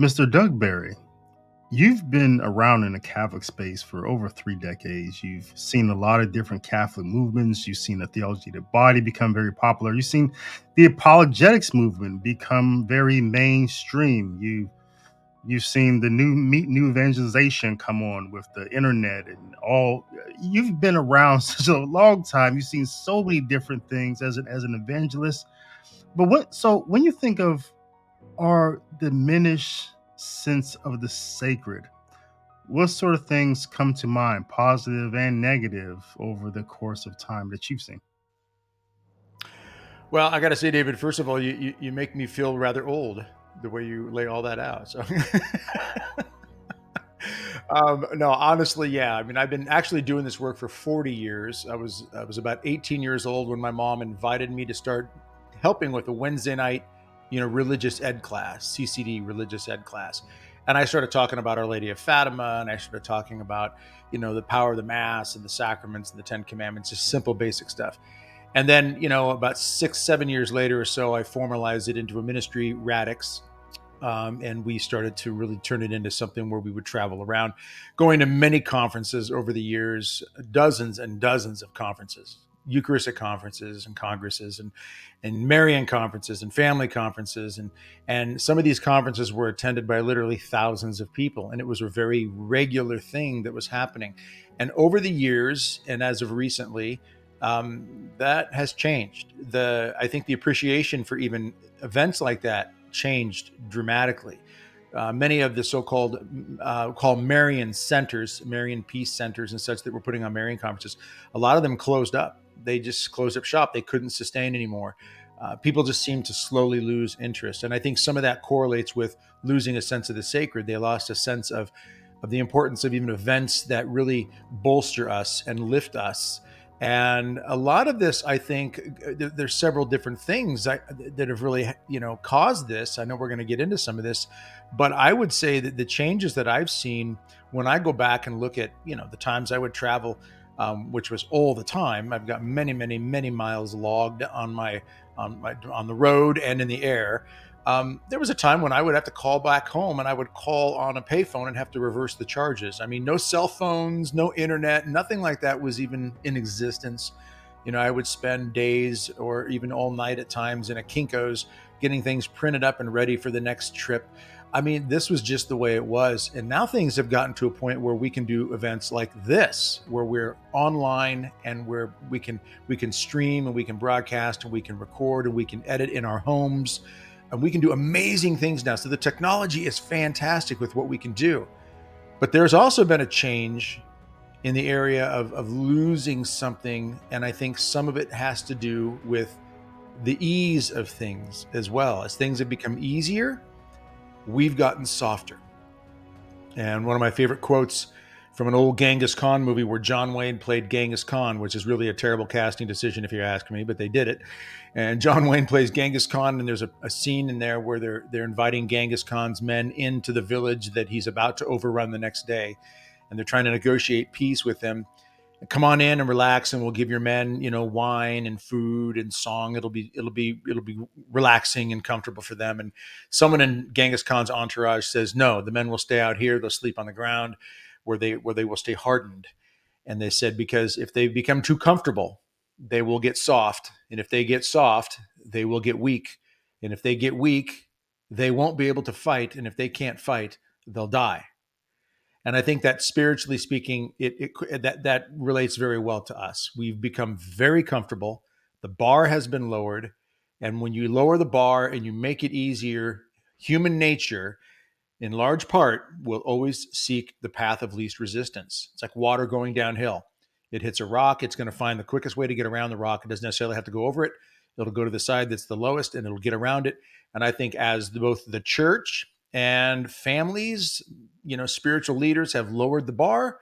Mr. Doug Barry, you've been around in the Catholic space for over three decades. You've seen a lot of different Catholic movements. You've seen the theology of the body become very popular. You've seen the apologetics movement become very mainstream. You you've seen the new new evangelization come on with the internet and all you've been around such a long time you've seen so many different things as an as an evangelist but what so when you think of our diminished sense of the sacred what sort of things come to mind positive and negative over the course of time that you've seen Well, I got to say, David, first of all, you, you, you make me feel rather old the way you lay all that out. So, um, no, honestly, yeah. I mean, I've been actually doing this work for 40 years. I was I was about 18 years old when my mom invited me to start helping with a Wednesday night, you know, religious ed class, CCD religious ed class. And I started talking about Our Lady of Fatima, and I started talking about, you know, the power of the Mass and the sacraments and the Ten Commandments, just simple, basic stuff. And then, you know, about six, seven years later or so, I formalized it into a ministry, Radix. Um, and we started to really turn it into something where we would travel around, going to many conferences over the years, dozens and dozens of conferences, Eucharistic conferences and congresses, and and Marian conferences and family conferences, and and some of these conferences were attended by literally thousands of people, and it was a very regular thing that was happening. And over the years, and as of recently, um, that has changed. The I think the appreciation for even events like that changed dramatically. Uh, many of the so-called uh, called Marian centers, Marian peace centers, and such that were putting on Marian conferences, a lot of them closed up. They just closed up shop. They couldn't sustain anymore. Uh, people just seem to slowly lose interest, and I think some of that correlates with losing a sense of the sacred. They lost a sense of of the importance of even events that really bolster us and lift us and a lot of this, I think, there's several different things that, that have really, you know, caused this. I know we're going to get into some of this, but I would say that the changes that I've seen when I go back and look at, you know, the times I would travel, um, which was all the time. I've got many, many, many miles logged on my on my on the road and in the air. Um, there was a time when I would have to call back home and I would call on a payphone and have to reverse the charges. I mean, no cell phones, no internet, nothing like that was even in existence. You know, I would spend days or even all night at times in a Kinko's getting things printed up and ready for the next trip. I mean, this was just the way it was. And now things have gotten to a point where we can do events like this, where we're online and where we can we can stream and we can broadcast and we can record and we can edit in our homes and we can do amazing things now. So the technology is fantastic with what we can do. But there's also been a change in the area of, of losing something. And I think some of it has to do with the ease of things as well. As things have become easier, we've gotten softer. And one of my favorite quotes from an old Genghis Khan movie where John Wayne played Genghis Khan, which is really a terrible casting decision if you ask me, but they did it. And John Wayne plays Genghis Khan, and there's a, a scene in there where they're they're inviting Genghis Khan's men into the village that he's about to overrun the next day, and they're trying to negotiate peace with him. Come on in and relax, and we'll give your men, you know, wine and food and song. It'll be it'll be it'll be relaxing and comfortable for them. And someone in Genghis Khan's entourage says, "No, the men will stay out here. They'll sleep on the ground." where they where they will stay hardened. And they said because if they become too comfortable, they will get soft, and if they get soft, they will get weak, and if they get weak, they won't be able to fight, and if they can't fight, they'll die. And I think that spiritually speaking, it, it that that relates very well to us. We've become very comfortable. The bar has been lowered, and when you lower the bar and you make it easier, human nature in large part, will always seek the path of least resistance. It's like water going downhill. It hits a rock, it's going to find the quickest way to get around the rock. It doesn't necessarily have to go over it. It'll go to the side that's the lowest and it'll get around it. And I think as the, both the church and families, you know, spiritual leaders have lowered the bar,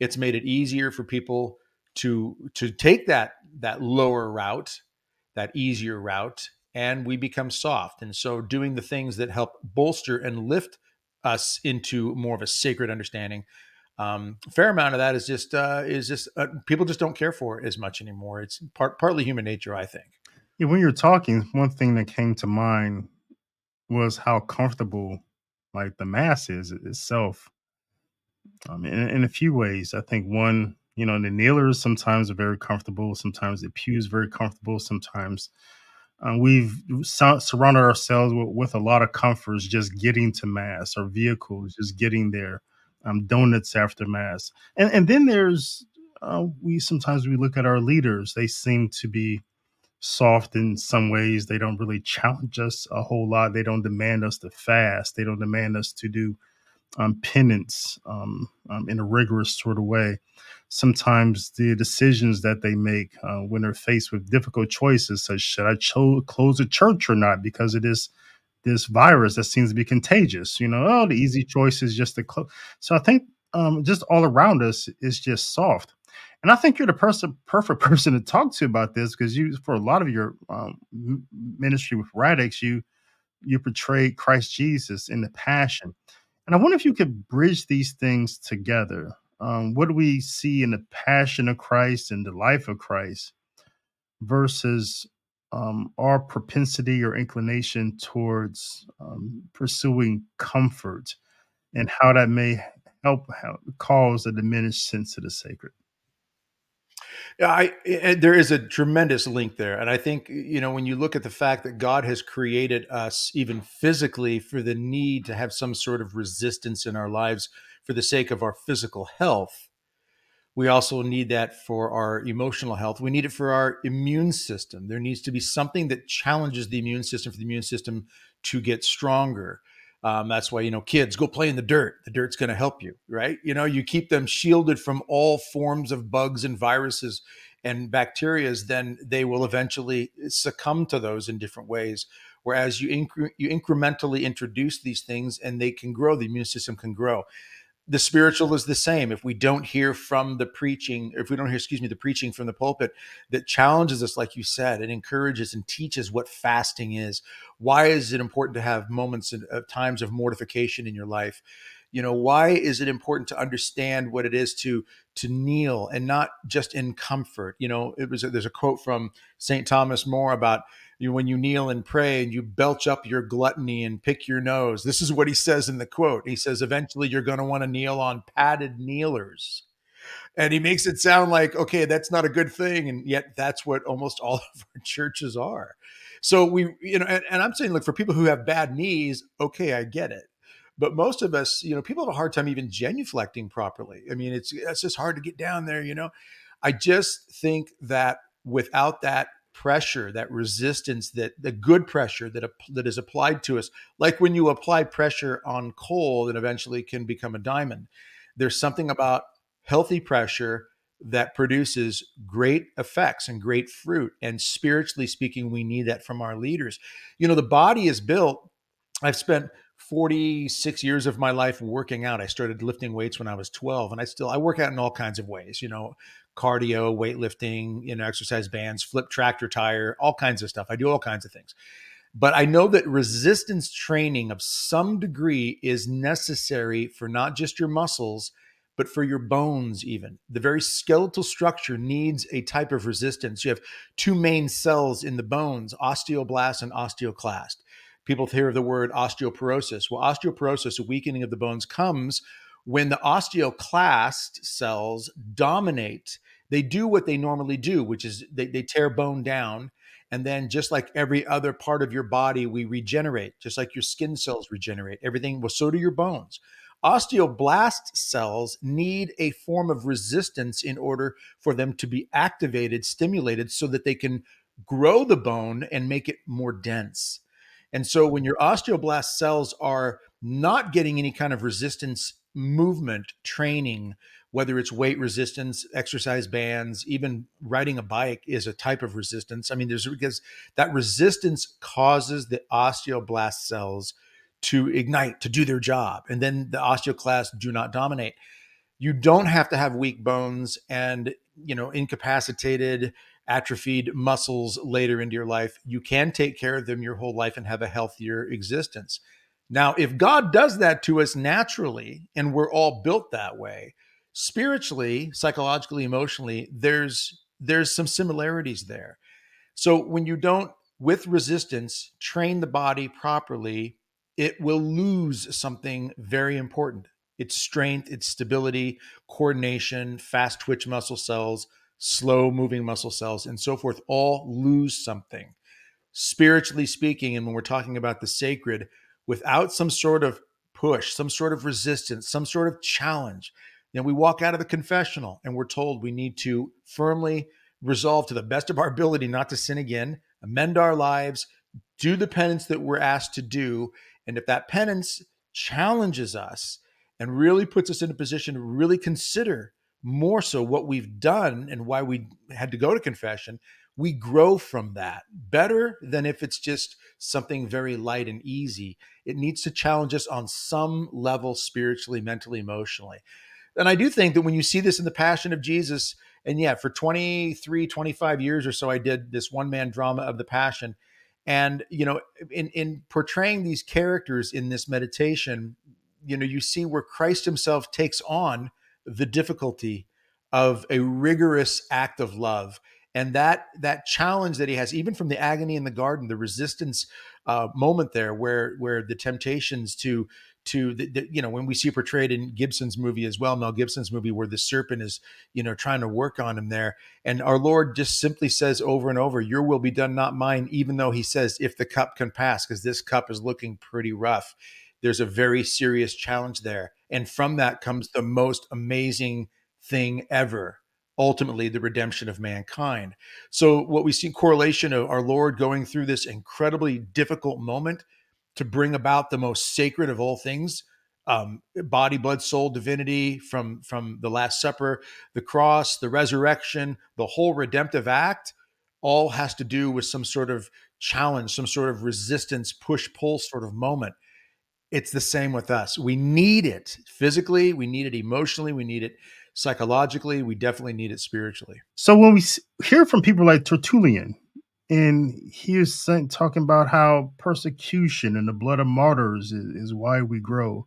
it's made it easier for people to to take that that lower route, that easier route, and we become soft. And so doing the things that help bolster and lift us into more of a sacred understanding. Um, a fair amount of that is just uh, is just uh, people just don't care for it as much anymore. It's part partly human nature, I think. Yeah, when you're talking, one thing that came to mind was how comfortable like the mass is itself. Um, in, in a few ways, I think one, you know, the kneelers sometimes are very comfortable. Sometimes the pews very comfortable. Sometimes uh, we've sur- surrounded ourselves with, with a lot of comforts just getting to mass or vehicles just getting there um, donuts after mass and and then there's uh, we sometimes we look at our leaders they seem to be soft in some ways they don't really challenge us a whole lot they don't demand us to fast they don't demand us to do um, penance um, um, in a rigorous sort of way. Sometimes the decisions that they make uh, when they're faced with difficult choices, such as should I cho- close a church or not because it is this virus that seems to be contagious. You know, oh, the easy choice is just to close. So I think um, just all around us is just soft. And I think you're the person, perfect person to talk to about this because you, for a lot of your um, ministry with Radix, you you portray Christ Jesus in the Passion. And I wonder if you could bridge these things together. Um, what do we see in the passion of Christ and the life of Christ versus um, our propensity or inclination towards um, pursuing comfort and how that may help, help cause a diminished sense of the sacred? Yeah, I, and there is a tremendous link there. And I think, you know, when you look at the fact that God has created us even physically for the need to have some sort of resistance in our lives for the sake of our physical health, we also need that for our emotional health. We need it for our immune system. There needs to be something that challenges the immune system for the immune system to get stronger. Um, that's why, you know, kids go play in the dirt. The dirt's going to help you, right? You know, you keep them shielded from all forms of bugs and viruses and bacterias, then they will eventually succumb to those in different ways. Whereas you, incre- you incrementally introduce these things and they can grow, the immune system can grow the spiritual is the same. If we don't hear from the preaching, if we don't hear, excuse me, the preaching from the pulpit that challenges us, like you said, it encourages and teaches what fasting is. Why is it important to have moments of uh, times of mortification in your life? You know, why is it important to understand what it is to to kneel and not just in comfort? You know, it was there's a quote from St. Thomas More about you when you kneel and pray and you belch up your gluttony and pick your nose. This is what he says in the quote. He says, eventually you're going to want to kneel on padded kneelers. And he makes it sound like, okay, that's not a good thing. And yet that's what almost all of our churches are. So we, you know, and, and I'm saying, look, for people who have bad knees, okay, I get it. But most of us, you know, people have a hard time even genuflecting properly. I mean, it's it's just hard to get down there, you know. I just think that without that pressure, that resistance, that the good pressure that that is applied to us, like when you apply pressure on coal, that eventually can become a diamond. There's something about healthy pressure that produces great effects and great fruit. And spiritually speaking, we need that from our leaders. You know, the body is built. I've spent 46 years of my life working out. I started lifting weights when I was 12 and I still I work out in all kinds of ways, you know, cardio, weightlifting, you know, exercise bands, flip tractor tire, all kinds of stuff. I do all kinds of things. But I know that resistance training of some degree is necessary for not just your muscles, but for your bones, even. The very skeletal structure needs a type of resistance. You have two main cells in the bones osteoblast and osteoclast. People hear the word osteoporosis. Well, osteoporosis, a weakening of the bones, comes when the osteoclast cells dominate they do what they normally do, which is they, they tear bone down. And then, just like every other part of your body, we regenerate, just like your skin cells regenerate. Everything, well, so do your bones. Osteoblast cells need a form of resistance in order for them to be activated, stimulated, so that they can grow the bone and make it more dense. And so, when your osteoblast cells are not getting any kind of resistance movement training, whether it's weight resistance, exercise bands, even riding a bike is a type of resistance. I mean, there's because that resistance causes the osteoblast cells to ignite, to do their job. And then the osteoclasts do not dominate. You don't have to have weak bones and, you know, incapacitated, atrophied muscles later into your life. You can take care of them your whole life and have a healthier existence. Now, if God does that to us naturally, and we're all built that way, spiritually, psychologically, emotionally, there's there's some similarities there. So when you don't with resistance train the body properly, it will lose something very important its strength, its stability, coordination, fast twitch muscle cells, slow moving muscle cells, and so forth all lose something. Spiritually speaking, and when we're talking about the sacred, without some sort of push, some sort of resistance, some sort of challenge, then we walk out of the confessional and we're told we need to firmly resolve to the best of our ability not to sin again, amend our lives, do the penance that we're asked to do. And if that penance challenges us and really puts us in a position to really consider more so what we've done and why we had to go to confession, we grow from that better than if it's just something very light and easy. It needs to challenge us on some level, spiritually, mentally, emotionally. And I do think that when you see this in the Passion of Jesus, and yeah, for 23, 25 years or so, I did this one man drama of the Passion. And, you know, in, in portraying these characters in this meditation, you know, you see where Christ himself takes on the difficulty of a rigorous act of love. And that that challenge that he has even from the agony in the garden the resistance uh, moment there where where the temptations to to the, the, you know when we see portrayed in Gibson's movie as well Mel Gibson's movie where the serpent is you know trying to work on him there. And our Lord just simply says over and over your will be done not mine even though he says if the cup can pass because this cup is looking pretty rough. There's a very serious challenge there and from that comes the most amazing thing ever ultimately the redemption of mankind. So, what we see correlation of our Lord going through this incredibly difficult moment to bring about the most sacred of all things um, body blood soul divinity from from the last supper the cross the resurrection the whole redemptive act all has to do with some sort of challenge some sort of resistance push pull sort of moment it's the same with us we need it physically we need it emotionally we need it psychologically, we definitely need it spiritually. So when we hear from people like Tertullian, and he was saying, talking about how persecution and the blood of martyrs is, is, why we grow.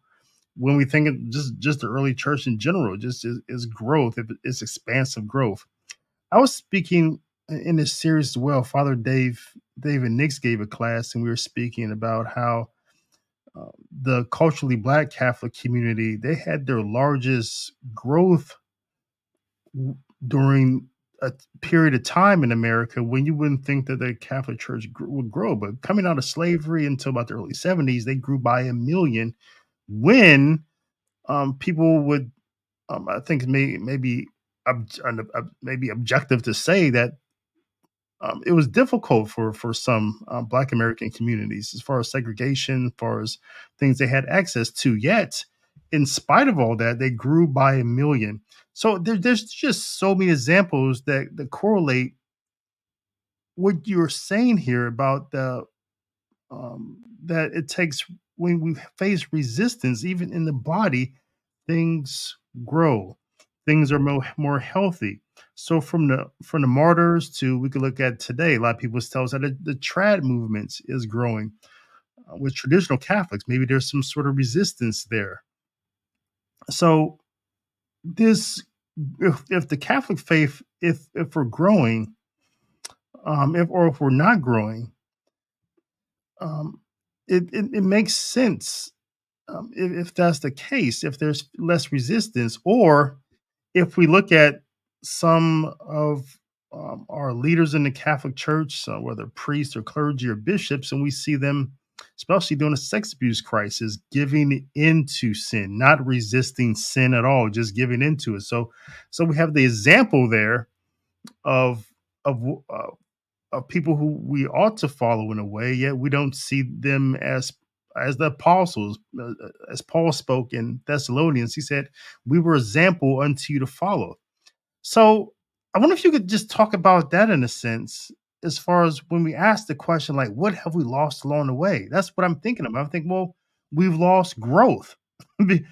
When we think of just just the early church in general, just is, is growth, it's expansive growth. I was speaking in this series as well. Father Dave, David Nix gave a class, and we were speaking about how the culturally black Catholic community they had their largest growth during a period of time in America when you wouldn't think that the Catholic Church would grow. But coming out of slavery until about the early 70s, they grew by a million when um, people would, um, I think, may, maybe maybe objective to say that um, it was difficult for for some uh, Black American communities as far as segregation, as far as things they had access to. Yet, in spite of all that, they grew by a million. So there, there's just so many examples that that correlate what you're saying here about the um, that it takes when we face resistance, even in the body, things grow, things are more more healthy. So from the from the martyrs to we could look at today, a lot of people tell us that the, the trad movement is growing uh, with traditional Catholics. Maybe there's some sort of resistance there. So this if if the Catholic faith, if if we're growing, um, if or if we're not growing, um, it, it, it makes sense um, if, if that's the case. If there's less resistance, or if we look at some of um, our leaders in the Catholic Church, so whether priests or clergy or bishops, and we see them especially during a sex abuse crisis, giving into sin, not resisting sin at all, just giving into it. So, so we have the example there of of uh, of people who we ought to follow in a way, yet we don't see them as as the apostles, uh, uh as Paul spoke in Thessalonians. He said, "We were example unto you to follow." So, I wonder if you could just talk about that in a sense as far as when we ask the question, like, what have we lost along the way? That's what I'm thinking about. I'm thinking, well, we've lost growth be,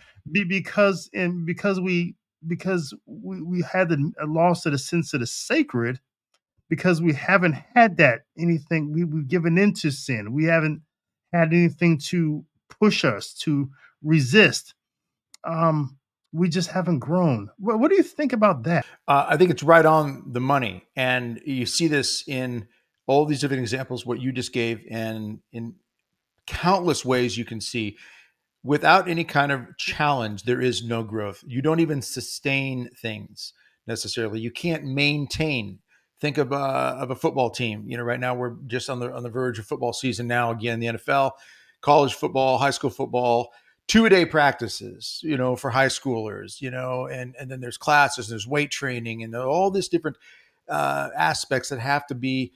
because and because we because we, we had the loss of the sense of the sacred because we haven't had that anything we, we've given into sin we haven't had anything to push us to resist um we just haven't grown. What, what do you think about that? Uh, I think it's right on the money, and you see this in all these different examples. What you just gave, and in countless ways you can see without any kind of challenge, there is no growth. You don't even sustain things necessarily. You can't maintain. Think of, uh, of a football team. You know, right now we're just on the on the verge of football season now. Again, the NFL, college football, high school football, two a day practices. You know, for high schoolers. You know, and and then there's classes, there's weight training, and all this different uh, aspects that have to be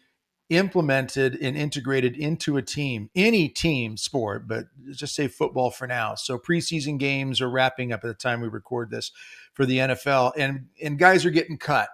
implemented and integrated into a team, any team sport, but just say football for now. So preseason games are wrapping up at the time we record this for the NFL, and and guys are getting cut.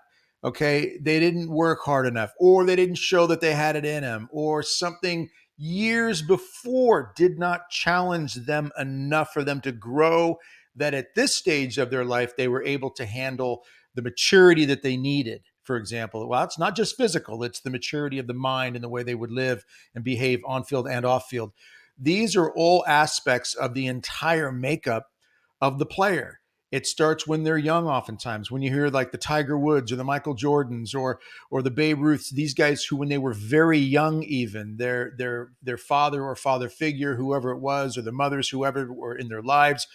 Okay, they didn't work hard enough, or they didn't show that they had it in them, or something years before did not challenge them enough for them to grow. That at this stage of their life, they were able to handle the maturity that they needed for example. Well, it's not just physical, it's the maturity of the mind and the way they would live and behave on field and off field. These are all aspects of the entire makeup of the player. It starts when they're young, oftentimes. When you hear like the Tiger Woods or the Michael Jordans or or the Babe Ruths, these guys who, when they were very young, even their their their father or father figure, whoever it was, or the mothers, whoever were in their lives,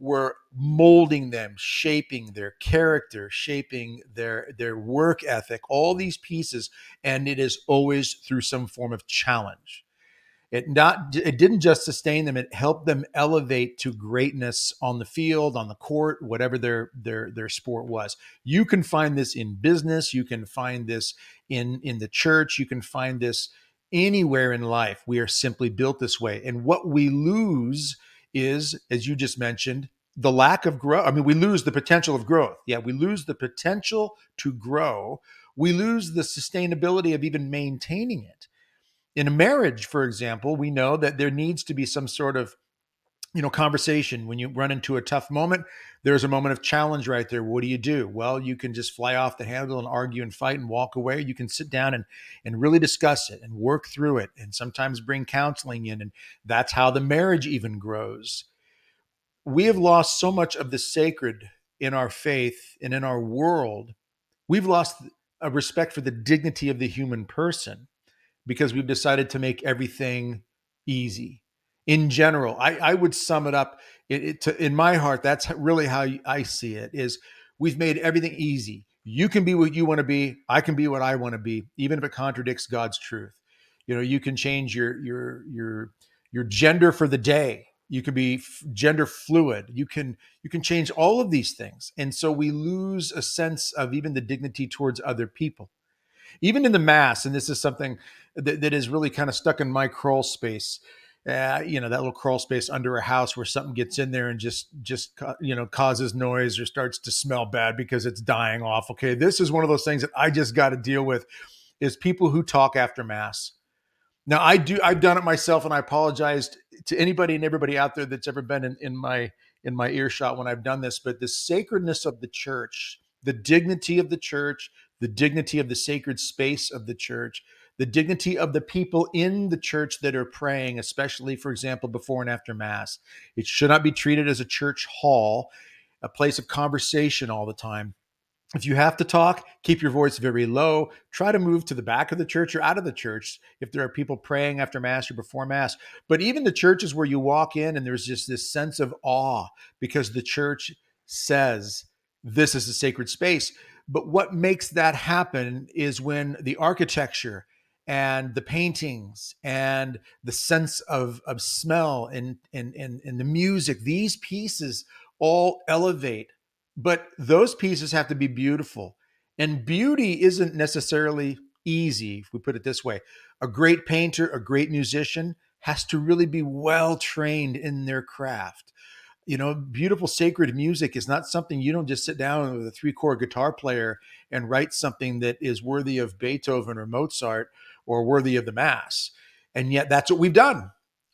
were molding them, shaping their character, shaping their their work ethic, all these pieces, and it is always through some form of challenge. It not it didn't just sustain them, it helped them elevate to greatness on the field, on the court, whatever their their their sport was. You can find this in business, you can find this in in the church, you can find this anywhere in life. We are simply built this way. And what we lose is, as you just mentioned, the lack of growth. I mean, we lose the potential of growth. Yeah, we lose the potential to grow. We lose the sustainability of even maintaining it. In a marriage, for example, we know that there needs to be some sort of you know conversation. When you run into a tough moment there's a moment of challenge right there. What do you do? Well you can just fly off the handle and argue and fight and walk away. You can sit down and and really discuss it and work through it and sometimes bring counseling in and that's how the marriage even grows. We have lost so much of the sacred in our faith and in our world. We've lost a respect for the dignity of the human person because we've decided to make everything easy in general. I, I would sum it up it, it to, in my heart. That's really how I see it. Is we've made everything easy. You can be what you want to be. I can be what I want to be, even if it contradicts God's truth. You know, you can change your your your your gender for the day. You can be gender fluid. You can you can change all of these things, and so we lose a sense of even the dignity towards other people even in the mass and this is something that, that is really kind of stuck in my crawl space uh, you know that little crawl space under a house where something gets in there and just just you know causes noise or starts to smell bad because it's dying off. Okay this is one of those things that i just got to deal with is people who talk after mass. Now i do i've done it myself and i apologized to anybody and everybody out there that's ever been in, in my in my earshot when i've done this but the sacredness of the church the dignity of the church the dignity of the sacred space of the church the dignity of the people in the church that are praying, especially, for example, before and after Mass. It should not be treated as a church hall, a place of conversation all the time. If you have to talk, keep your voice very low. Try to move to the back of the church or out of the church if there are people praying after Mass or before Mass. But even the churches where you walk in and there's just this sense of awe because the church says this is a sacred space. But what makes that happen is when the architecture and the paintings and the sense of, of smell and, and, and, and the music, these pieces all elevate. But those pieces have to be beautiful. And beauty isn't necessarily easy, if we put it this way. A great painter, a great musician has to really be well trained in their craft you know, beautiful sacred music is not something you don't just sit down with a three chord guitar player and write something that is worthy of Beethoven or Mozart or worthy of the Mass. And yet that's what we've done.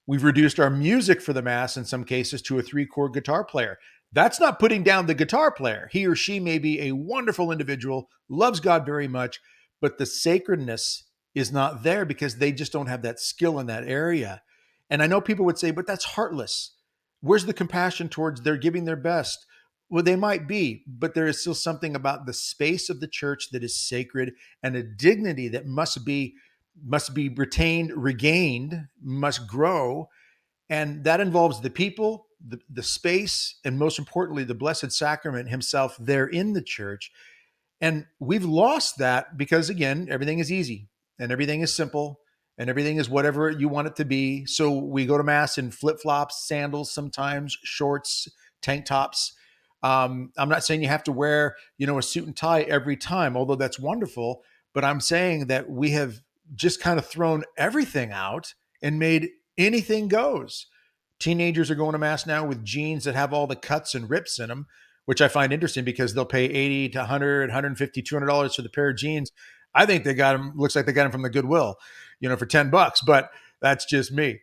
We've reduced our music for the Mass in some cases to a three chord guitar player. That's not putting down the guitar player. He or she may be a wonderful individual, loves God very much, but the sacredness is not there because they just don't have that skill in that area. And I know people would say, but that's heartless. Where's the compassion towards they're giving their best? Well, they might be, but there is still something about the space of the church that is sacred and a dignity that must be must be retained, regained, must grow. And that involves the people, the, the space, and most importantly, the Blessed Sacrament himself there in the church. And we've lost that because, again, everything is easy and everything is simple and everything is whatever you want it to be. So we go to Mass in flip flops, sandals, sometimes shorts, tank tops. Um, I'm not saying you have to wear, you know, a suit and tie every time, although that's wonderful. But I'm saying that we have just kind of thrown everything out and made anything goes. Teenagers are going to mass now with jeans that have all the cuts and rips in them, which I find interesting because they'll pay 80 to 100, 150, 200 dollars for the pair of jeans. I think they got them looks like they got them from the Goodwill, you know, for 10 bucks, but that's just me.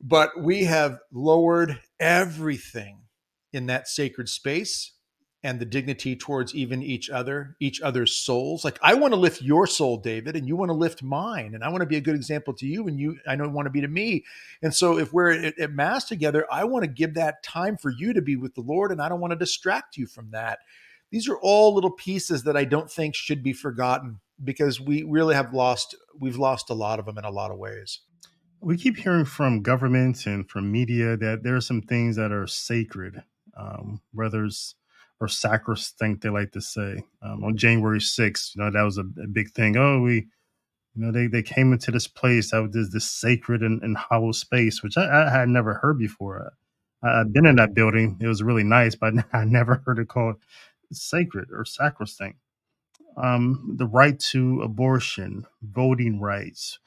But we have lowered everything in that sacred space and the dignity towards even each other, each other's souls. Like I want to lift your soul, David, and you want to lift mine, and I want to be a good example to you, and you I know want to be to me. And so if we're at, at mass together, I want to give that time for you to be with the Lord, and I don't want to distract you from that. These are all little pieces that I don't think should be forgotten because we really have lost we've lost a lot of them in a lot of ways. We keep hearing from governments and from media that there are some things that are sacred, um, whether it's or sacrosanct, they like to say. Um, on January 6th, you know, that was a, a, big thing. Oh, we, you know, they, they came into this place that was this this sacred and, and hollow space, which I, I, had never heard before. I, have been in that building. It was really nice, but I never heard it called sacred or sacrosanct. Um, the right to abortion, voting rights,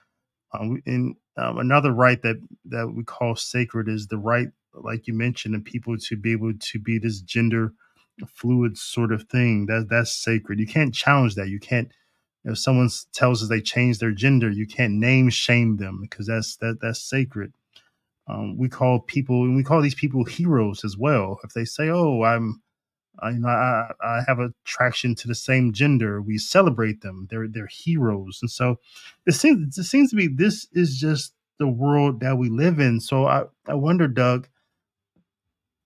um, and um, another right that that we call sacred is the right, like you mentioned, of people to be able to be this gender fluid sort of thing. That that's sacred. You can't challenge that. You can't. If someone tells us they change their gender, you can't name shame them because that's that that's sacred. Um, we call people and we call these people heroes as well. If they say, "Oh, I'm," I, I, I have attraction to the same gender, we celebrate them. They're they're heroes, and so it seems it seems to be this is just the world that we live in. So I I wonder, Doug,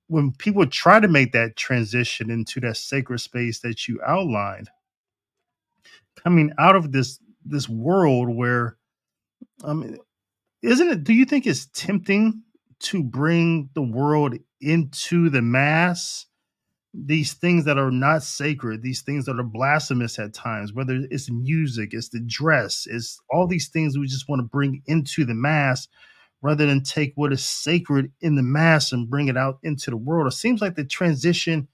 when people try to make that transition into that sacred space that you outlined, coming out of this this world where, I mean, isn't it? Do you think it's tempting to bring the world into the mass? These things that are not sacred, these things that are blasphemous at times, whether it's music, it's the dress, it's all these things we just want to bring into the mass rather than take what is sacred in the mass and bring it out into the world. It seems like the transition,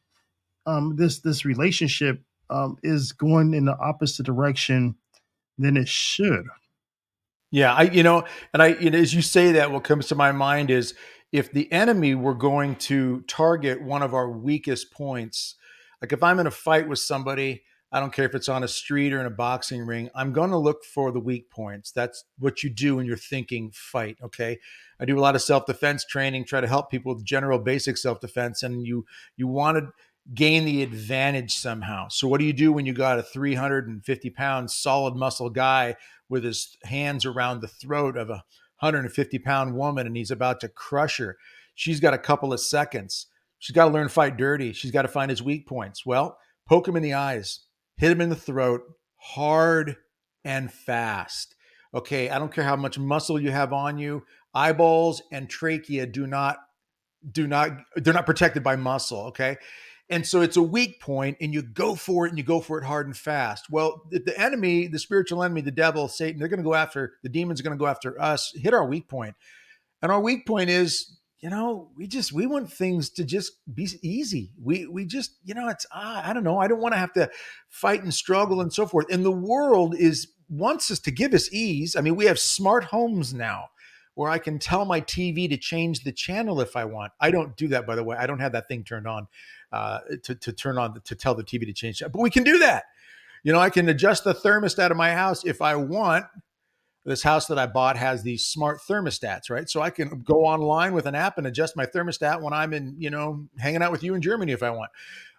um, this this relationship um, is going in the opposite direction than it should. Yeah, I you know, and I you know, as you say that, what comes to my mind is if the enemy were going to target one of our weakest points, like if I'm in a fight with somebody I don't care if it's on a street or in a boxing ring. I'm going to look for the weak points. That's what you do when you're thinking fight. Okay. I do a lot of self defense training, try to help people with general basic self defense, and you you want to gain the advantage somehow. So what do you do when you got a 350 pound solid muscle guy with his hands around the throat of a 150 pound woman and he's about to crush her? She's got a couple of seconds. She's got to learn to fight dirty. She's got to find his weak points. Well, poke him in the eyes hit him in the throat hard and fast. Okay, I don't care how much muscle you have on you. Eyeballs and trachea do not do not they're not protected by muscle, okay? And so it's a weak point and you go for it and you go for it hard and fast. Well, the enemy, the spiritual enemy, the devil, Satan, they're going to go after the demons are going to go after us, hit our weak point. And our weak point is you know, we just we want things to just be easy. We we just you know it's ah, I don't know. I don't want to have to fight and struggle and so forth. And the world is wants us to give us ease. I mean, we have smart homes now where I can tell my TV to change the channel if I want. I don't do that by the way. I don't have that thing turned on uh, to to turn on to tell the TV to change. But we can do that. You know, I can adjust the thermostat of my house if I want this house that I bought has these smart thermostats, right? So I can go online with an app and adjust my thermostat when I'm in, you know, hanging out with you in Germany if I want.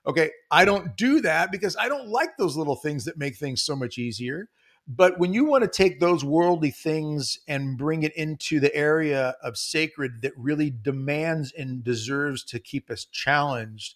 Okay, I don't do that because I don't like those little things that make things so much easier. But when you want to take those worldly things and bring it into the area of sacred that really demands and deserves to keep us challenged,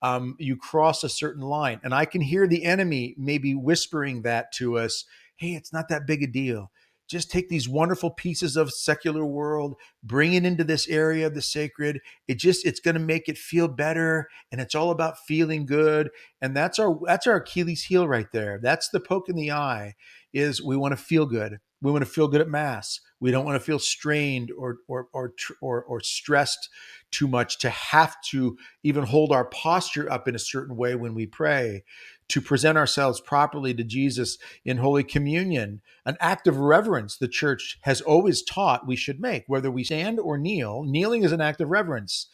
um, you cross a certain line. And I can hear the enemy maybe whispering that to us hey, it's not that big a deal. Just take these wonderful pieces of secular world bring it into this area of the sacred. It just it's going to make it feel better and it's all about feeling good. And that's our that's our achilles heel right there. That's the poke in the eye is we want to feel good we want to feel good at mass we don't want to feel strained or or or or, or stressed too much to have to even hold our posture up in a certain way when we pray to present ourselves properly to Jesus in Holy Communion, an act of reverence the church has always taught we should make, whether we stand or kneel. Kneeling is an act of reverence.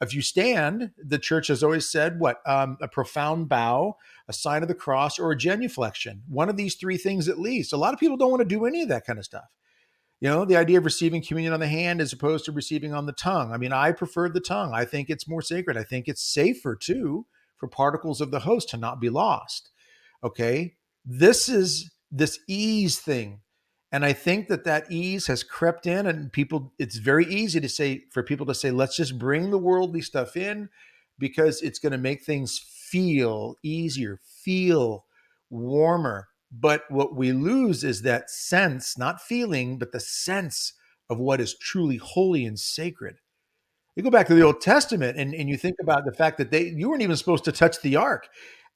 If you stand, the church has always said what? Um, a profound bow, a sign of the cross, or a genuflection. One of these three things at least. A lot of people don't want to do any of that kind of stuff. You know, the idea of receiving communion on the hand as opposed to receiving on the tongue. I mean, I prefer the tongue. I think it's more sacred. I think it's safer too for particles of the host to not be lost. Okay. This is this ease thing. And I think that that ease has crept in, and people, it's very easy to say, for people to say, let's just bring the worldly stuff in because it's going to make things feel easier, feel warmer. But what we lose is that sense, not feeling, but the sense of what is truly holy and sacred. You go back to the Old Testament and, and you think about the fact that they you weren't even supposed to touch the ark.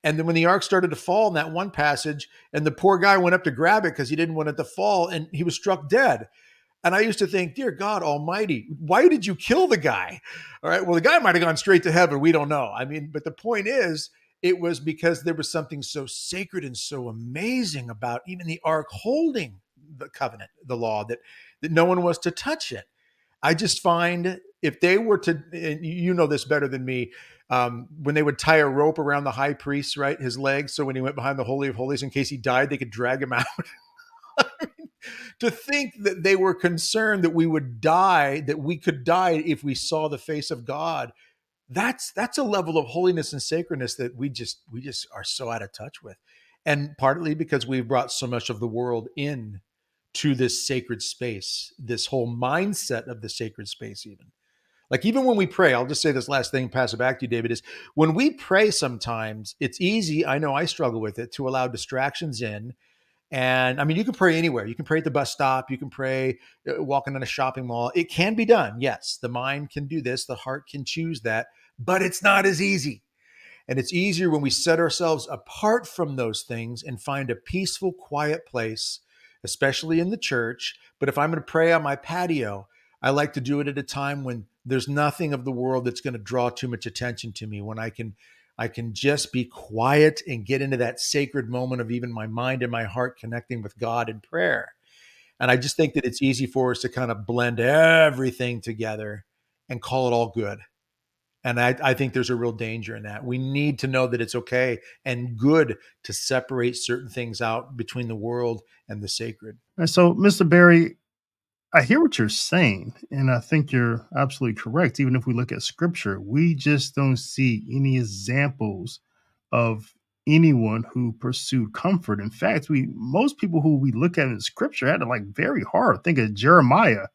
And then when the ark started to fall in that one passage, and the poor guy went up to grab it because he didn't want it to fall, and he was struck dead. And I used to think, dear God Almighty, why did you kill the guy? All right. Well, the guy might have gone straight to heaven. We don't know. I mean, but the point is, it was because there was something so sacred and so amazing about even the ark holding the covenant, the law, that that no one was to touch it. I just find if they were to, you know this better than me, um, when they would tie a rope around the high priest, right, his legs, so when he went behind the holy of holies, in case he died, they could drag him out. To think that they were concerned that we would die, that we could die if we saw the face of God, that's that's a level of holiness and sacredness that we just we just are so out of touch with, and partly because we've brought so much of the world in to this sacred space, this whole mindset of the sacred space, even. Like, even when we pray, I'll just say this last thing, pass it back to you, David, is when we pray sometimes, it's easy. I know I struggle with it to allow distractions in. And I mean, you can pray anywhere. You can pray at the bus stop. You can pray uh, walking in a shopping mall. It can be done. Yes, the mind can do this. The heart can choose that, but it's not as easy. And it's easier when we set ourselves apart from those things and find a peaceful, quiet place especially in the church. But if I'm going to pray on my patio, I like to do it at a time when there's nothing of the world that's going to draw too much attention to me, when I can I can just be quiet and get into that sacred moment of even my mind and my heart connecting with God in prayer. And I just think that it's easy for us to kind of blend everything together and call it all good. And I, I, think there's a real danger in that. We need to know that it's okay and good to separate certain things out between the world and the sacred. So, Mr. Barry, I hear what you're saying, and I think you're absolutely correct. Even if we look at scripture, we just don't see any examples of anyone who pursued comfort. In fact, we most people who we look at in scripture had to like very hard. Think of Jeremiah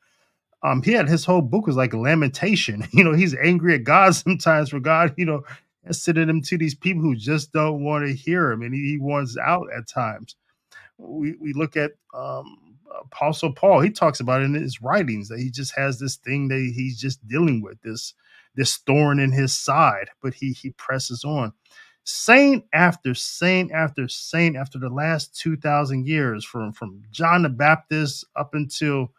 um he had his whole book was like lamentation you know he's angry at god sometimes for god you know sending him to these people who just don't want to hear him and he, he wants out at times we, we look at um apostle paul he talks about it in his writings that he just has this thing that he's just dealing with this this thorn in his side but he he presses on saint after saint after saint after the last 2000 years from from john the baptist up until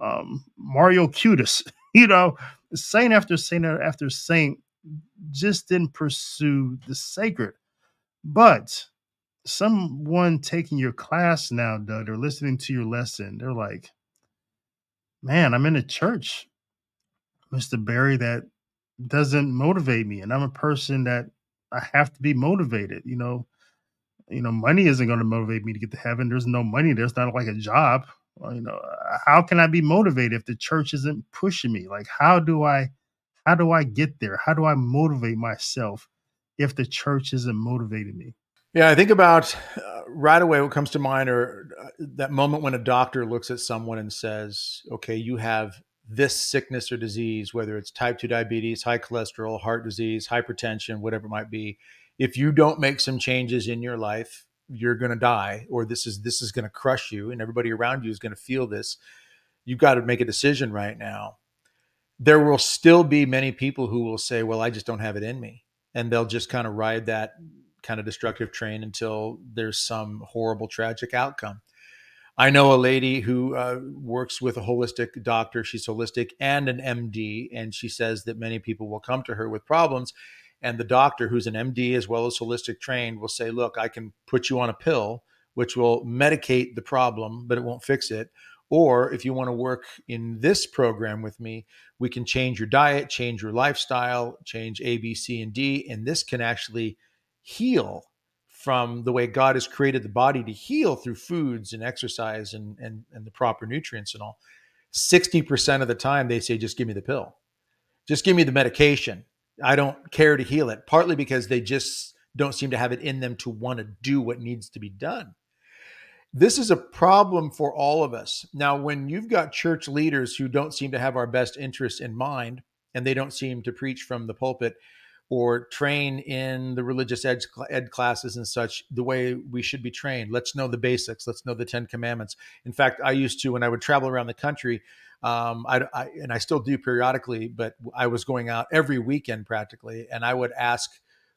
um, Carlo Acutis, you know, saint after saint after saint just didn't pursue the sacred. But someone taking your class now, Doug, or listening to your lesson, they're like, man, I'm in a church, Mr. Barry, that doesn't motivate me. And I'm a person that I have to be motivated. You know, you know, money isn't going to motivate me to get to heaven. There's no money. There's not like a job well, you know, uh, how can I be motivated if the church isn't pushing me? Like, how do I, how do I get there? How do I motivate myself if the church isn't motivating me? Yeah, I think about uh, right away what comes to mind are uh, that moment when a doctor looks at someone and says, "Okay, you have this sickness or disease, whether it's type 2 diabetes, high cholesterol, heart disease, hypertension, whatever it might be. If you don't make some changes in your life, you're going to die or this is this is going to crush you and everybody around you is going to feel this you've got to make a decision right now there will still be many people who will say well i just don't have it in me and they'll just kind of ride that kind of destructive train until there's some horrible tragic outcome I know a lady who uh, works with a holistic doctor. She's holistic and an MD, and she says that many people will come to her with problems. And the doctor, who's an MD as well as holistic trained, will say, Look, I can put you on a pill, which will medicate the problem, but it won't fix it. Or if you want to work in this program with me, we can change your diet, change your lifestyle, change A, B, C, and D. And this can actually heal from the way God has created the body to heal through foods and exercise and, and, and the proper nutrients and all, 60% of the time they say, just give me the pill. Just give me the medication. I don't care to heal it, partly because they just don't seem to have it in them to want to do what needs to be done. This is a problem for all of us. Now, when you've got church leaders who don't seem to have our best interests in mind and they don't seem to preach from the pulpit, or train in the religious ed, ed classes and such the way we should be trained. Let's know the basics. Let's know the Ten Commandments. In fact, I used to when I would travel around the country, um, I, I, and I still do periodically, but I was going out every weekend practically, and I would ask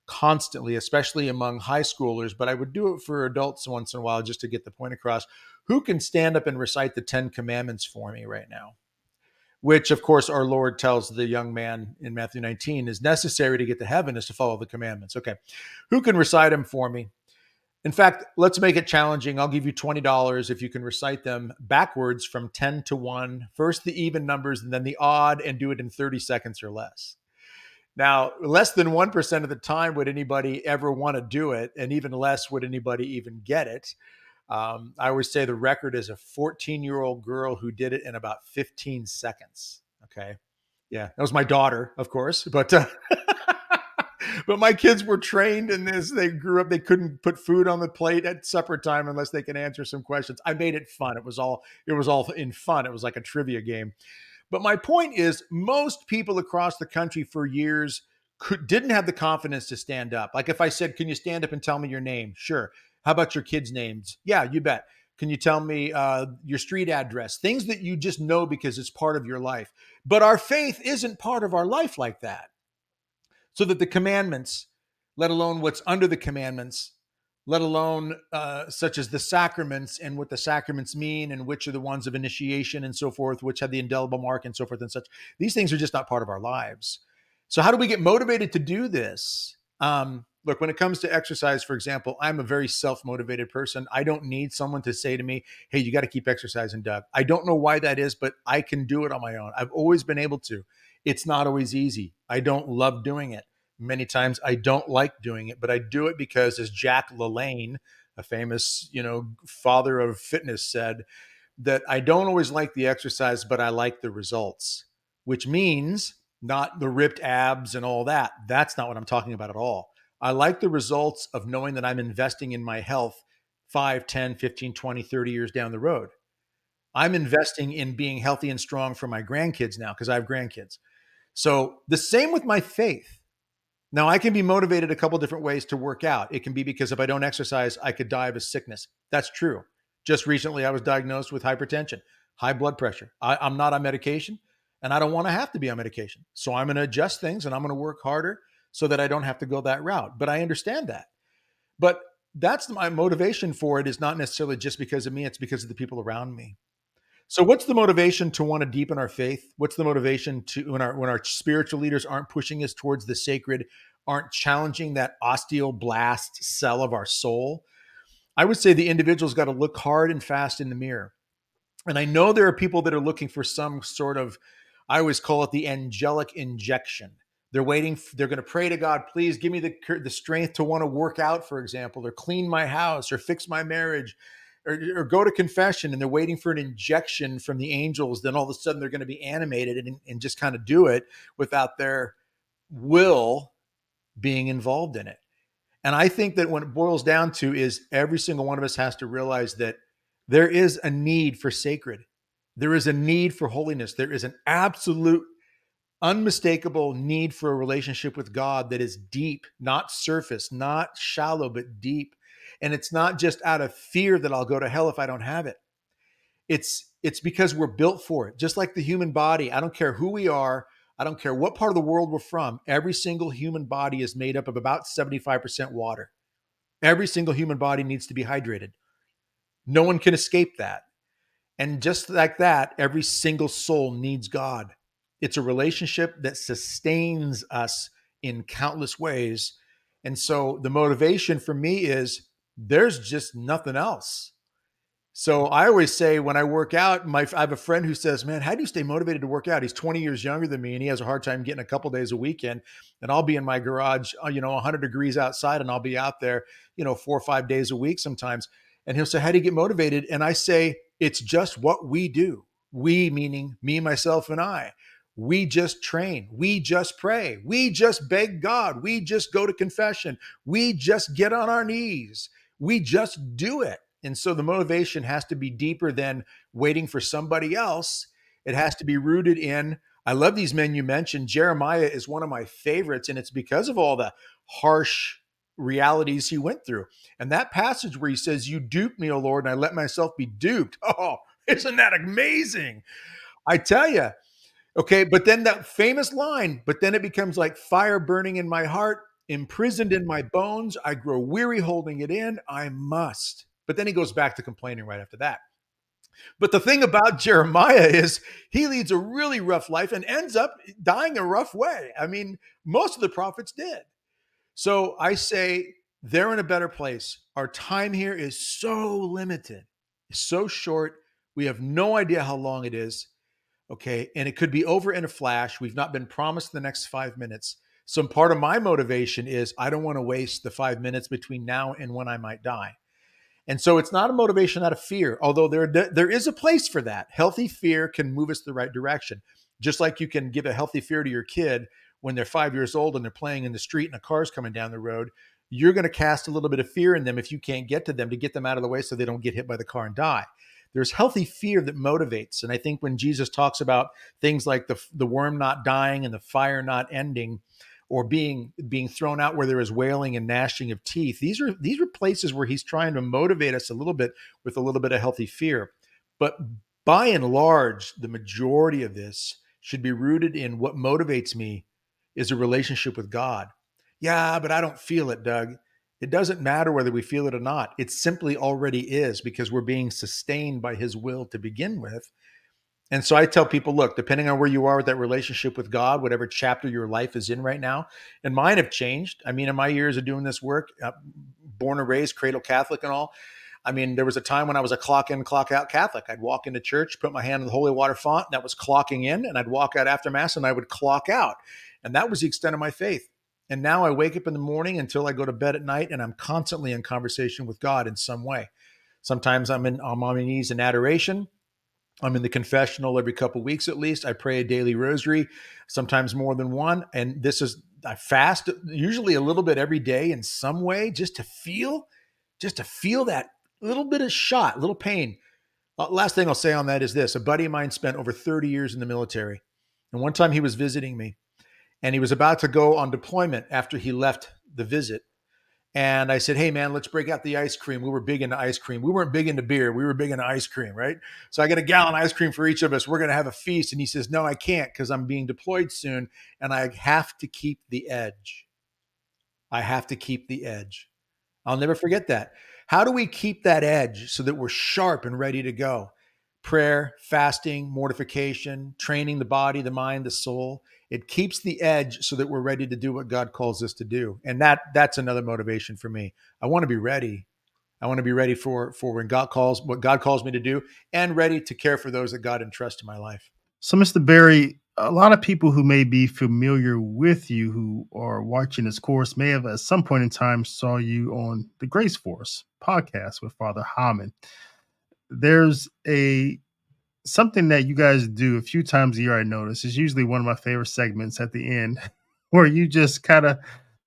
constantly, especially among high schoolers, but I would do it for adults once in a while just to get the point across. Who can stand up and recite the Ten Commandments for me right now? Which of course our Lord tells the young man in Matthew 19 is necessary to get to heaven is to follow the commandments. Okay. Who can recite them for me? In fact, let's make it challenging. I'll give you $20 if you can recite them backwards from 10 to 1, first the even numbers and then the odd, and do it in 30 seconds or less. Now, less than 1% of the time would anybody ever want to do it, and even less would anybody even get it. Um, I always say the record is a 14 year old girl who did it in about 15 seconds. Okay. Yeah. That was my daughter, of course, but, uh, but my kids were trained in this. They grew up, they couldn't put food on the plate at supper time unless they can answer some questions. I made it fun. It was all, it was all in fun. It was like a trivia game. But my point is, most people across the country for years could, didn't have the confidence to stand up. Like if I said, Can you stand up and tell me your name? Sure. How about your kids' names? Yeah, you bet. Can you tell me uh, your street address? Things that you just know because it's part of your life. But our faith isn't part of our life like that. So that the commandments, let alone what's under the commandments, let alone uh, such as the sacraments and what the sacraments mean and which are the ones of initiation and so forth, which have the indelible mark and so forth and such. These things are just not part of our lives. So, how do we get motivated to do this? Um, look, when it comes to exercise, for example, I'm a very self motivated person. I don't need someone to say to me, hey, you got to keep exercising, Doug. I don't know why that is, but I can do it on my own. I've always been able to. It's not always easy. I don't love doing it. Many times I don't like doing it, but I do it because, as Jack LaLanne, a famous, you know, father of fitness said, that I don't always like the exercise, but I like the results, which means not the ripped abs and all that. That's not what I'm talking about at all. I like the results of knowing that I'm investing in my health 5, 10, 15, 20, 30 years down the road. I'm investing in being healthy and strong for my grandkids now because I have grandkids. So the same with my faith. Now I can be motivated a couple different ways to work out. It can be because if I don't exercise, I could die of a sickness. That's true. Just recently, I was diagnosed with hypertension, high blood pressure. I, am not on medication, and I don't want to have to be on medication. So I'm going to adjust things, and I'm going to work harder so that I don't have to go that route. But I understand that. But that's my motivation for it is not necessarily just because of me, it's because of the people around me. So what's the motivation to want to deepen our faith? What's the motivation to when our when our spiritual leaders aren't pushing us towards the sacred, aren't challenging that osteoblast cell of our soul? I would say the individual's got to look hard and fast in the mirror. And I know there are people that are looking for some sort of I always call it the angelic injection they're waiting. They're going to pray to God, please give me the, the strength to want to work out, for example, or clean my house or fix my marriage or, or go to confession. And they're waiting for an injection from the angels. Then all of a sudden they're going to be animated and, and just kind of do it without their will being involved in it. And I think that what it boils down to is every single one of us has to realize that there is a need for sacred. There is a need for holiness. There is an absolute unmistakable need for a relationship with God that is deep, not surface, not shallow, but deep. And it's not just out of fear that I'll go to hell if I don't have it. It's it's because we're built for it. Just like the human body, I don't care who we are, I don't care what part of the world we're from. Every single human body is made up of about 75% water. Every single human body needs to be hydrated. No one can escape that. And just like that, every single soul needs God. It's a relationship that sustains us in countless ways. And so the motivation for me is there's just nothing else. So I always say when I work out, my I have a friend who says, "Man, how do you stay motivated to work out?" He's 20 years younger than me, and he has a hard time getting a couple days a weekend. And I'll be in my garage, uh, you know, 100 degrees outside, and I'll be out there, you know, four or five days a week sometimes. And he'll say, "How do you get motivated?" And I say, "It's just what we do. We, meaning me, myself, and I. We just train. We just pray. We just beg God. We just go to confession. We just get on our knees. We just do it." And so the motivation has to be deeper than waiting for somebody else. It has to be rooted in. I love these men you mentioned. Jeremiah is one of my favorites, and it's because of all the harsh realities he went through. And that passage where he says, You duped me, O Lord, and I let myself be duped. Oh, isn't that amazing? I tell you. Okay, but then that famous line, but then it becomes like fire burning in my heart, imprisoned in my bones. I grow weary holding it in. I must. But then he goes back to complaining right after that. But the thing about Jeremiah is he leads a really rough life and ends up dying a rough way. I mean, most of the prophets did. So I say they're in a better place. Our time here is so limited, so short. We have no idea how long it is. Okay. And it could be over in a flash. We've not been promised the next five minutes. So part of my motivation is I don't want to waste the five minutes between now and when I might die. And so it's not a motivation out of fear, although there, there is a place for that. Healthy fear can move us the right direction. Just like you can give a healthy fear to your kid when they're five years old and they're playing in the street and a car's coming down the road, you're going to cast a little bit of fear in them if you can't get to them to get them out of the way so they don't get hit by the car and die. There's healthy fear that motivates. And I think when Jesus talks about things like the, the worm not dying and the fire not ending, or being being thrown out where there is wailing and gnashing of teeth. These are these are places where he's trying to motivate us a little bit with a little bit of healthy fear. But by and large, the majority of this should be rooted in what motivates me is a relationship with God. Yeah, but I don't feel it, Doug. It doesn't matter whether we feel it or not. It simply already is because we're being sustained by his will to begin with. And so I tell people, look, depending on where you are with that relationship with God, whatever chapter your life is in right now, and mine have changed. I mean, in my years of doing this work, uh, born and raised cradle Catholic and all, I mean, there was a time when I was a clock in, clock out Catholic. I'd walk into church, put my hand in the holy water font, that was clocking in, and I'd walk out after Mass and I would clock out. And that was the extent of my faith. And now I wake up in the morning until I go to bed at night, and I'm constantly in conversation with God in some way. Sometimes I'm in I'm on my knees in adoration. I'm in the confessional every couple weeks at least. I pray a daily rosary, sometimes more than one. And this is, I fast usually a little bit every day in some way just to feel, just to feel that little bit of shot, little pain. Uh, last thing I'll say on that is this a buddy of mine spent over 30 years in the military. And one time he was visiting me and he was about to go on deployment after he left the visit. And I said, Hey, man, let's break out the ice cream. We were big into ice cream. We weren't big into beer. We were big into ice cream, right? So I got a gallon ice cream for each of us. We're going to have a feast. And he says, No, I can't because I'm being deployed soon and I have to keep the edge. I have to keep the edge. I'll never forget that. How do we keep that edge so that we're sharp and ready to go? Prayer, fasting, mortification, training the body, the mind, the soul it keeps the edge so that we're ready to do what God calls us to do. And that that's another motivation for me. I want to be ready. I want to be ready for for when God calls what God calls me to do and ready to care for those that God entrusts in my life. So Mr. Barry, a lot of people who may be familiar with you who are watching this course may have at some point in time saw you on the Grace Force podcast with Father Heilman. There's a something that you guys do a few times a year, I notice, is usually one of my favorite segments at the end where you just kind of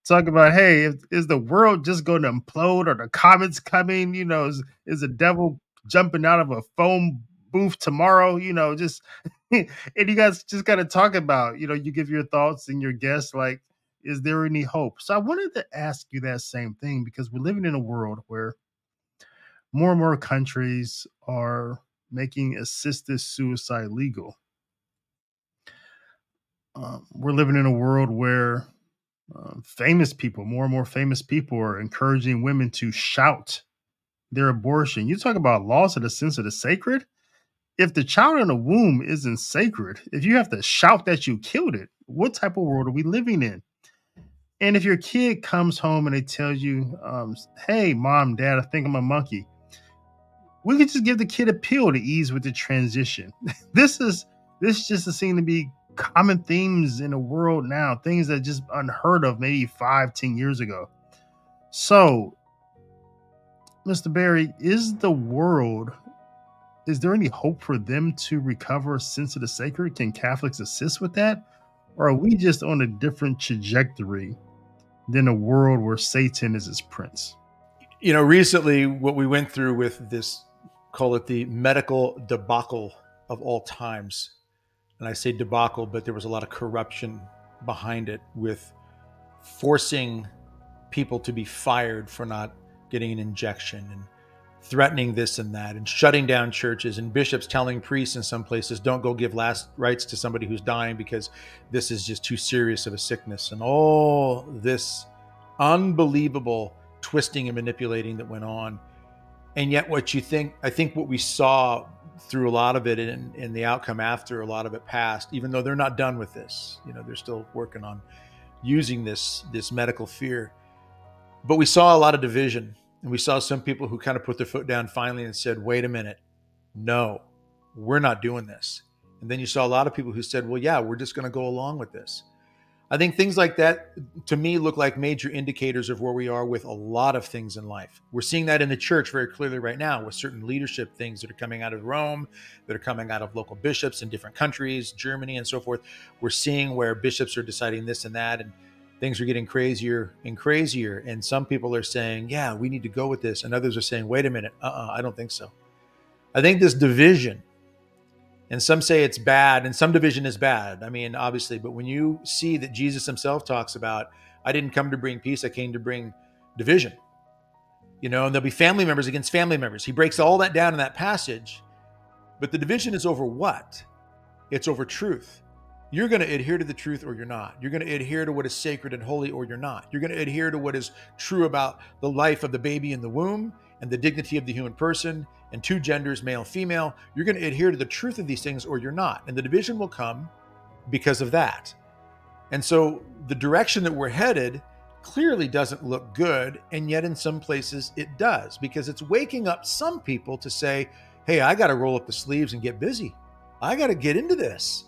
talk about, hey, is, the world just going to implode? Or the comets coming? You know, is, is the devil jumping out of a phone booth tomorrow? You know, just and you guys just got to talk about, you know, you give your thoughts and your guests like, is there any hope? So I wanted to ask you that same thing because we're living in a world where more and more countries are making assisted suicide legal. Um, we're living in a world where uh, famous people, more and more famous people, are encouraging women to shout their abortion. You talk about loss of the sense of the sacred. If the child in the womb isn't sacred, if you have to shout that you killed it, what type of world are we living in? And if your kid comes home and they tell you, um, "Hey, mom, dad, I think I'm a monkey," we could just give the kid a pill to ease with the transition. this is this just seem to be common themes in the world now, things that just unheard of maybe five, ten years ago. So, Mr. Barry, is the world is there any hope for them to recover a sense of the sacred? Can Catholics assist with that? Or are we just on a different trajectory than a world where Satan is his prince? You know, recently what we went through with this, call it the medical debacle of all times. And I say debacle, but there was a lot of corruption behind it with forcing people to be fired for not getting an injection and threatening this and that and shutting down churches and bishops telling priests in some places don't go give last rites to somebody who's dying because this is just too serious of a sickness and all this unbelievable twisting and manipulating that went on and yet what you think i think what we saw through a lot of it and, the outcome after a lot of it passed even though they're not done with this you know they're still working on using this this medical fear but we saw a lot of division and we saw some people who kind of put their foot down finally and said, wait a minute, no, we're not doing this. And then you saw a lot of people who said, well, yeah, we're just going to go along with this. I think things like that to me look like major indicators of where we are with a lot of things in life. We're seeing that in the church very clearly right now with certain leadership things that are coming out of Rome, that are coming out of local bishops in different countries, Germany and so forth. We're seeing where bishops are deciding this and that. And things are getting crazier and crazier. And some people are saying, yeah, we need to go with this. And others are saying, wait a minute, uh uh-uh, I don't think so. I think this division, and some say it's bad, and some division is bad. I mean, obviously, but when you see that Jesus himself talks about, I didn't come to bring peace, I came to bring division. You know, and there'll be family members against family members. He breaks all that down in that passage. But the division is over what? It's over truth. You're going to adhere to the truth or you're not. You're going to adhere to what is sacred and holy or you're not. You're going to adhere to what is true about the life of the baby in the womb and the dignity of the human person and two genders, male, female. You're going to adhere to the truth of these things or you're not. And the division will come because of that. And so the direction that we're headed clearly doesn't look good. And yet, in some places, it does because it's waking up some people to say, hey, I got to roll up the sleeves and get busy. I got to get into this.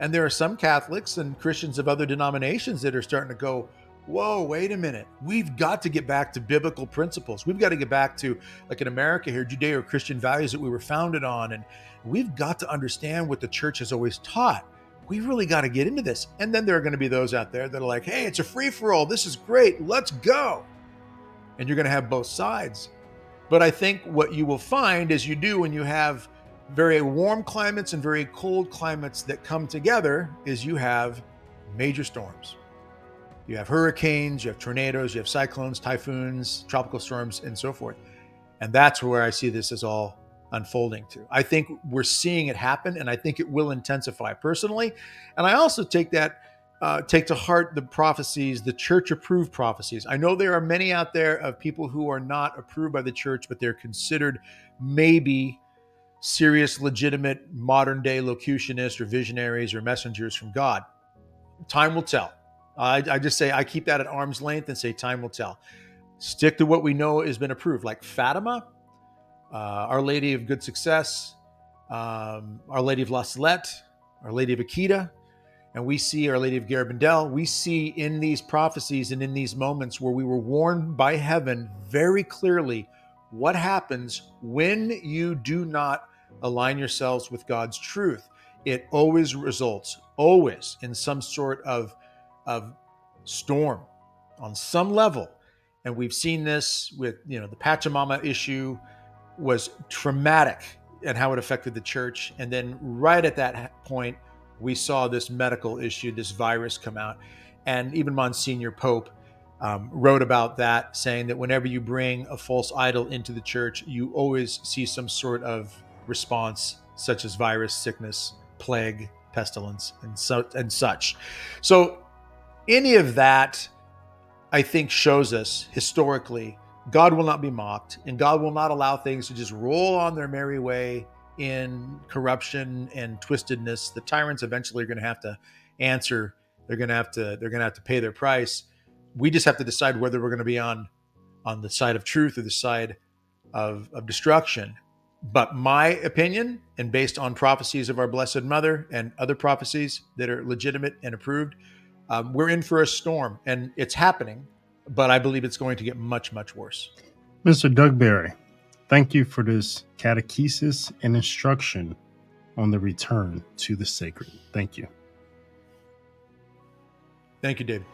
And there are some Catholics and Christians of other denominations that are starting to go, whoa, wait a minute. We've got to get back to biblical principles. We've got to get back to, like in America here, Judeo Christian values that we were founded on. And we've got to understand what the church has always taught. We really got to get into this. And then there are going to be those out there that are like, hey, it's a free for all. This is great. Let's go. And you're going to have both sides. But I think what you will find as you do when you have very warm climates and very cold climates that come together is you have major storms. You have hurricanes, you have tornadoes, you have cyclones, typhoons, tropical storms, and so forth. And that's where I see this as all unfolding to. I think we're seeing it happen, and I think it will intensify personally. And I also take that uh, take to heart the prophecies, the church approved prophecies. I know there are many out there of people who are not approved by the church, but they're considered maybe serious, legitimate, modern day locutionists or visionaries or messengers from God. Time will tell. I, I, just say I keep that at arm's length and say time will tell. Stick to what we know has been approved, like Fatima, uh, Our Lady of Good Success, um, Our Lady of La Salette, Our Lady of Akita, and we see Our Lady of Garabandal. We see in these prophecies and in these moments where we were warned by heaven very clearly what happens when you do not align yourselves with God's truth, it always results, always, in some sort of, of storm on some level. And we've seen this with, you know, the Pachamama issue was traumatic and how it affected the church. And then right at that point, we saw this medical issue, this virus come out. And even Monsignor Pope um, wrote about that, saying that whenever you bring a false idol into the church, you always see some sort of response, such as virus, sickness, plague, pestilence, and so and such. So, any of that, I think, shows us historically God will not be mocked, and God will not allow things to just roll on their merry way in corruption and twistedness. The tyrants eventually are going to have to answer. They're going to have to. They're going to have to pay their price we just have to decide whether we're going to be on on the side of truth or the side of, of destruction. But my opinion, and based on prophecies of our Blessed Mother and other prophecies that are legitimate and approved, um, we're in for a storm, and it's happening. But I believe it's going to get much, much worse. Mr. Doug Barry, thank you for this catechesis and instruction on the return to the sacred. Thank you. Thank you, David.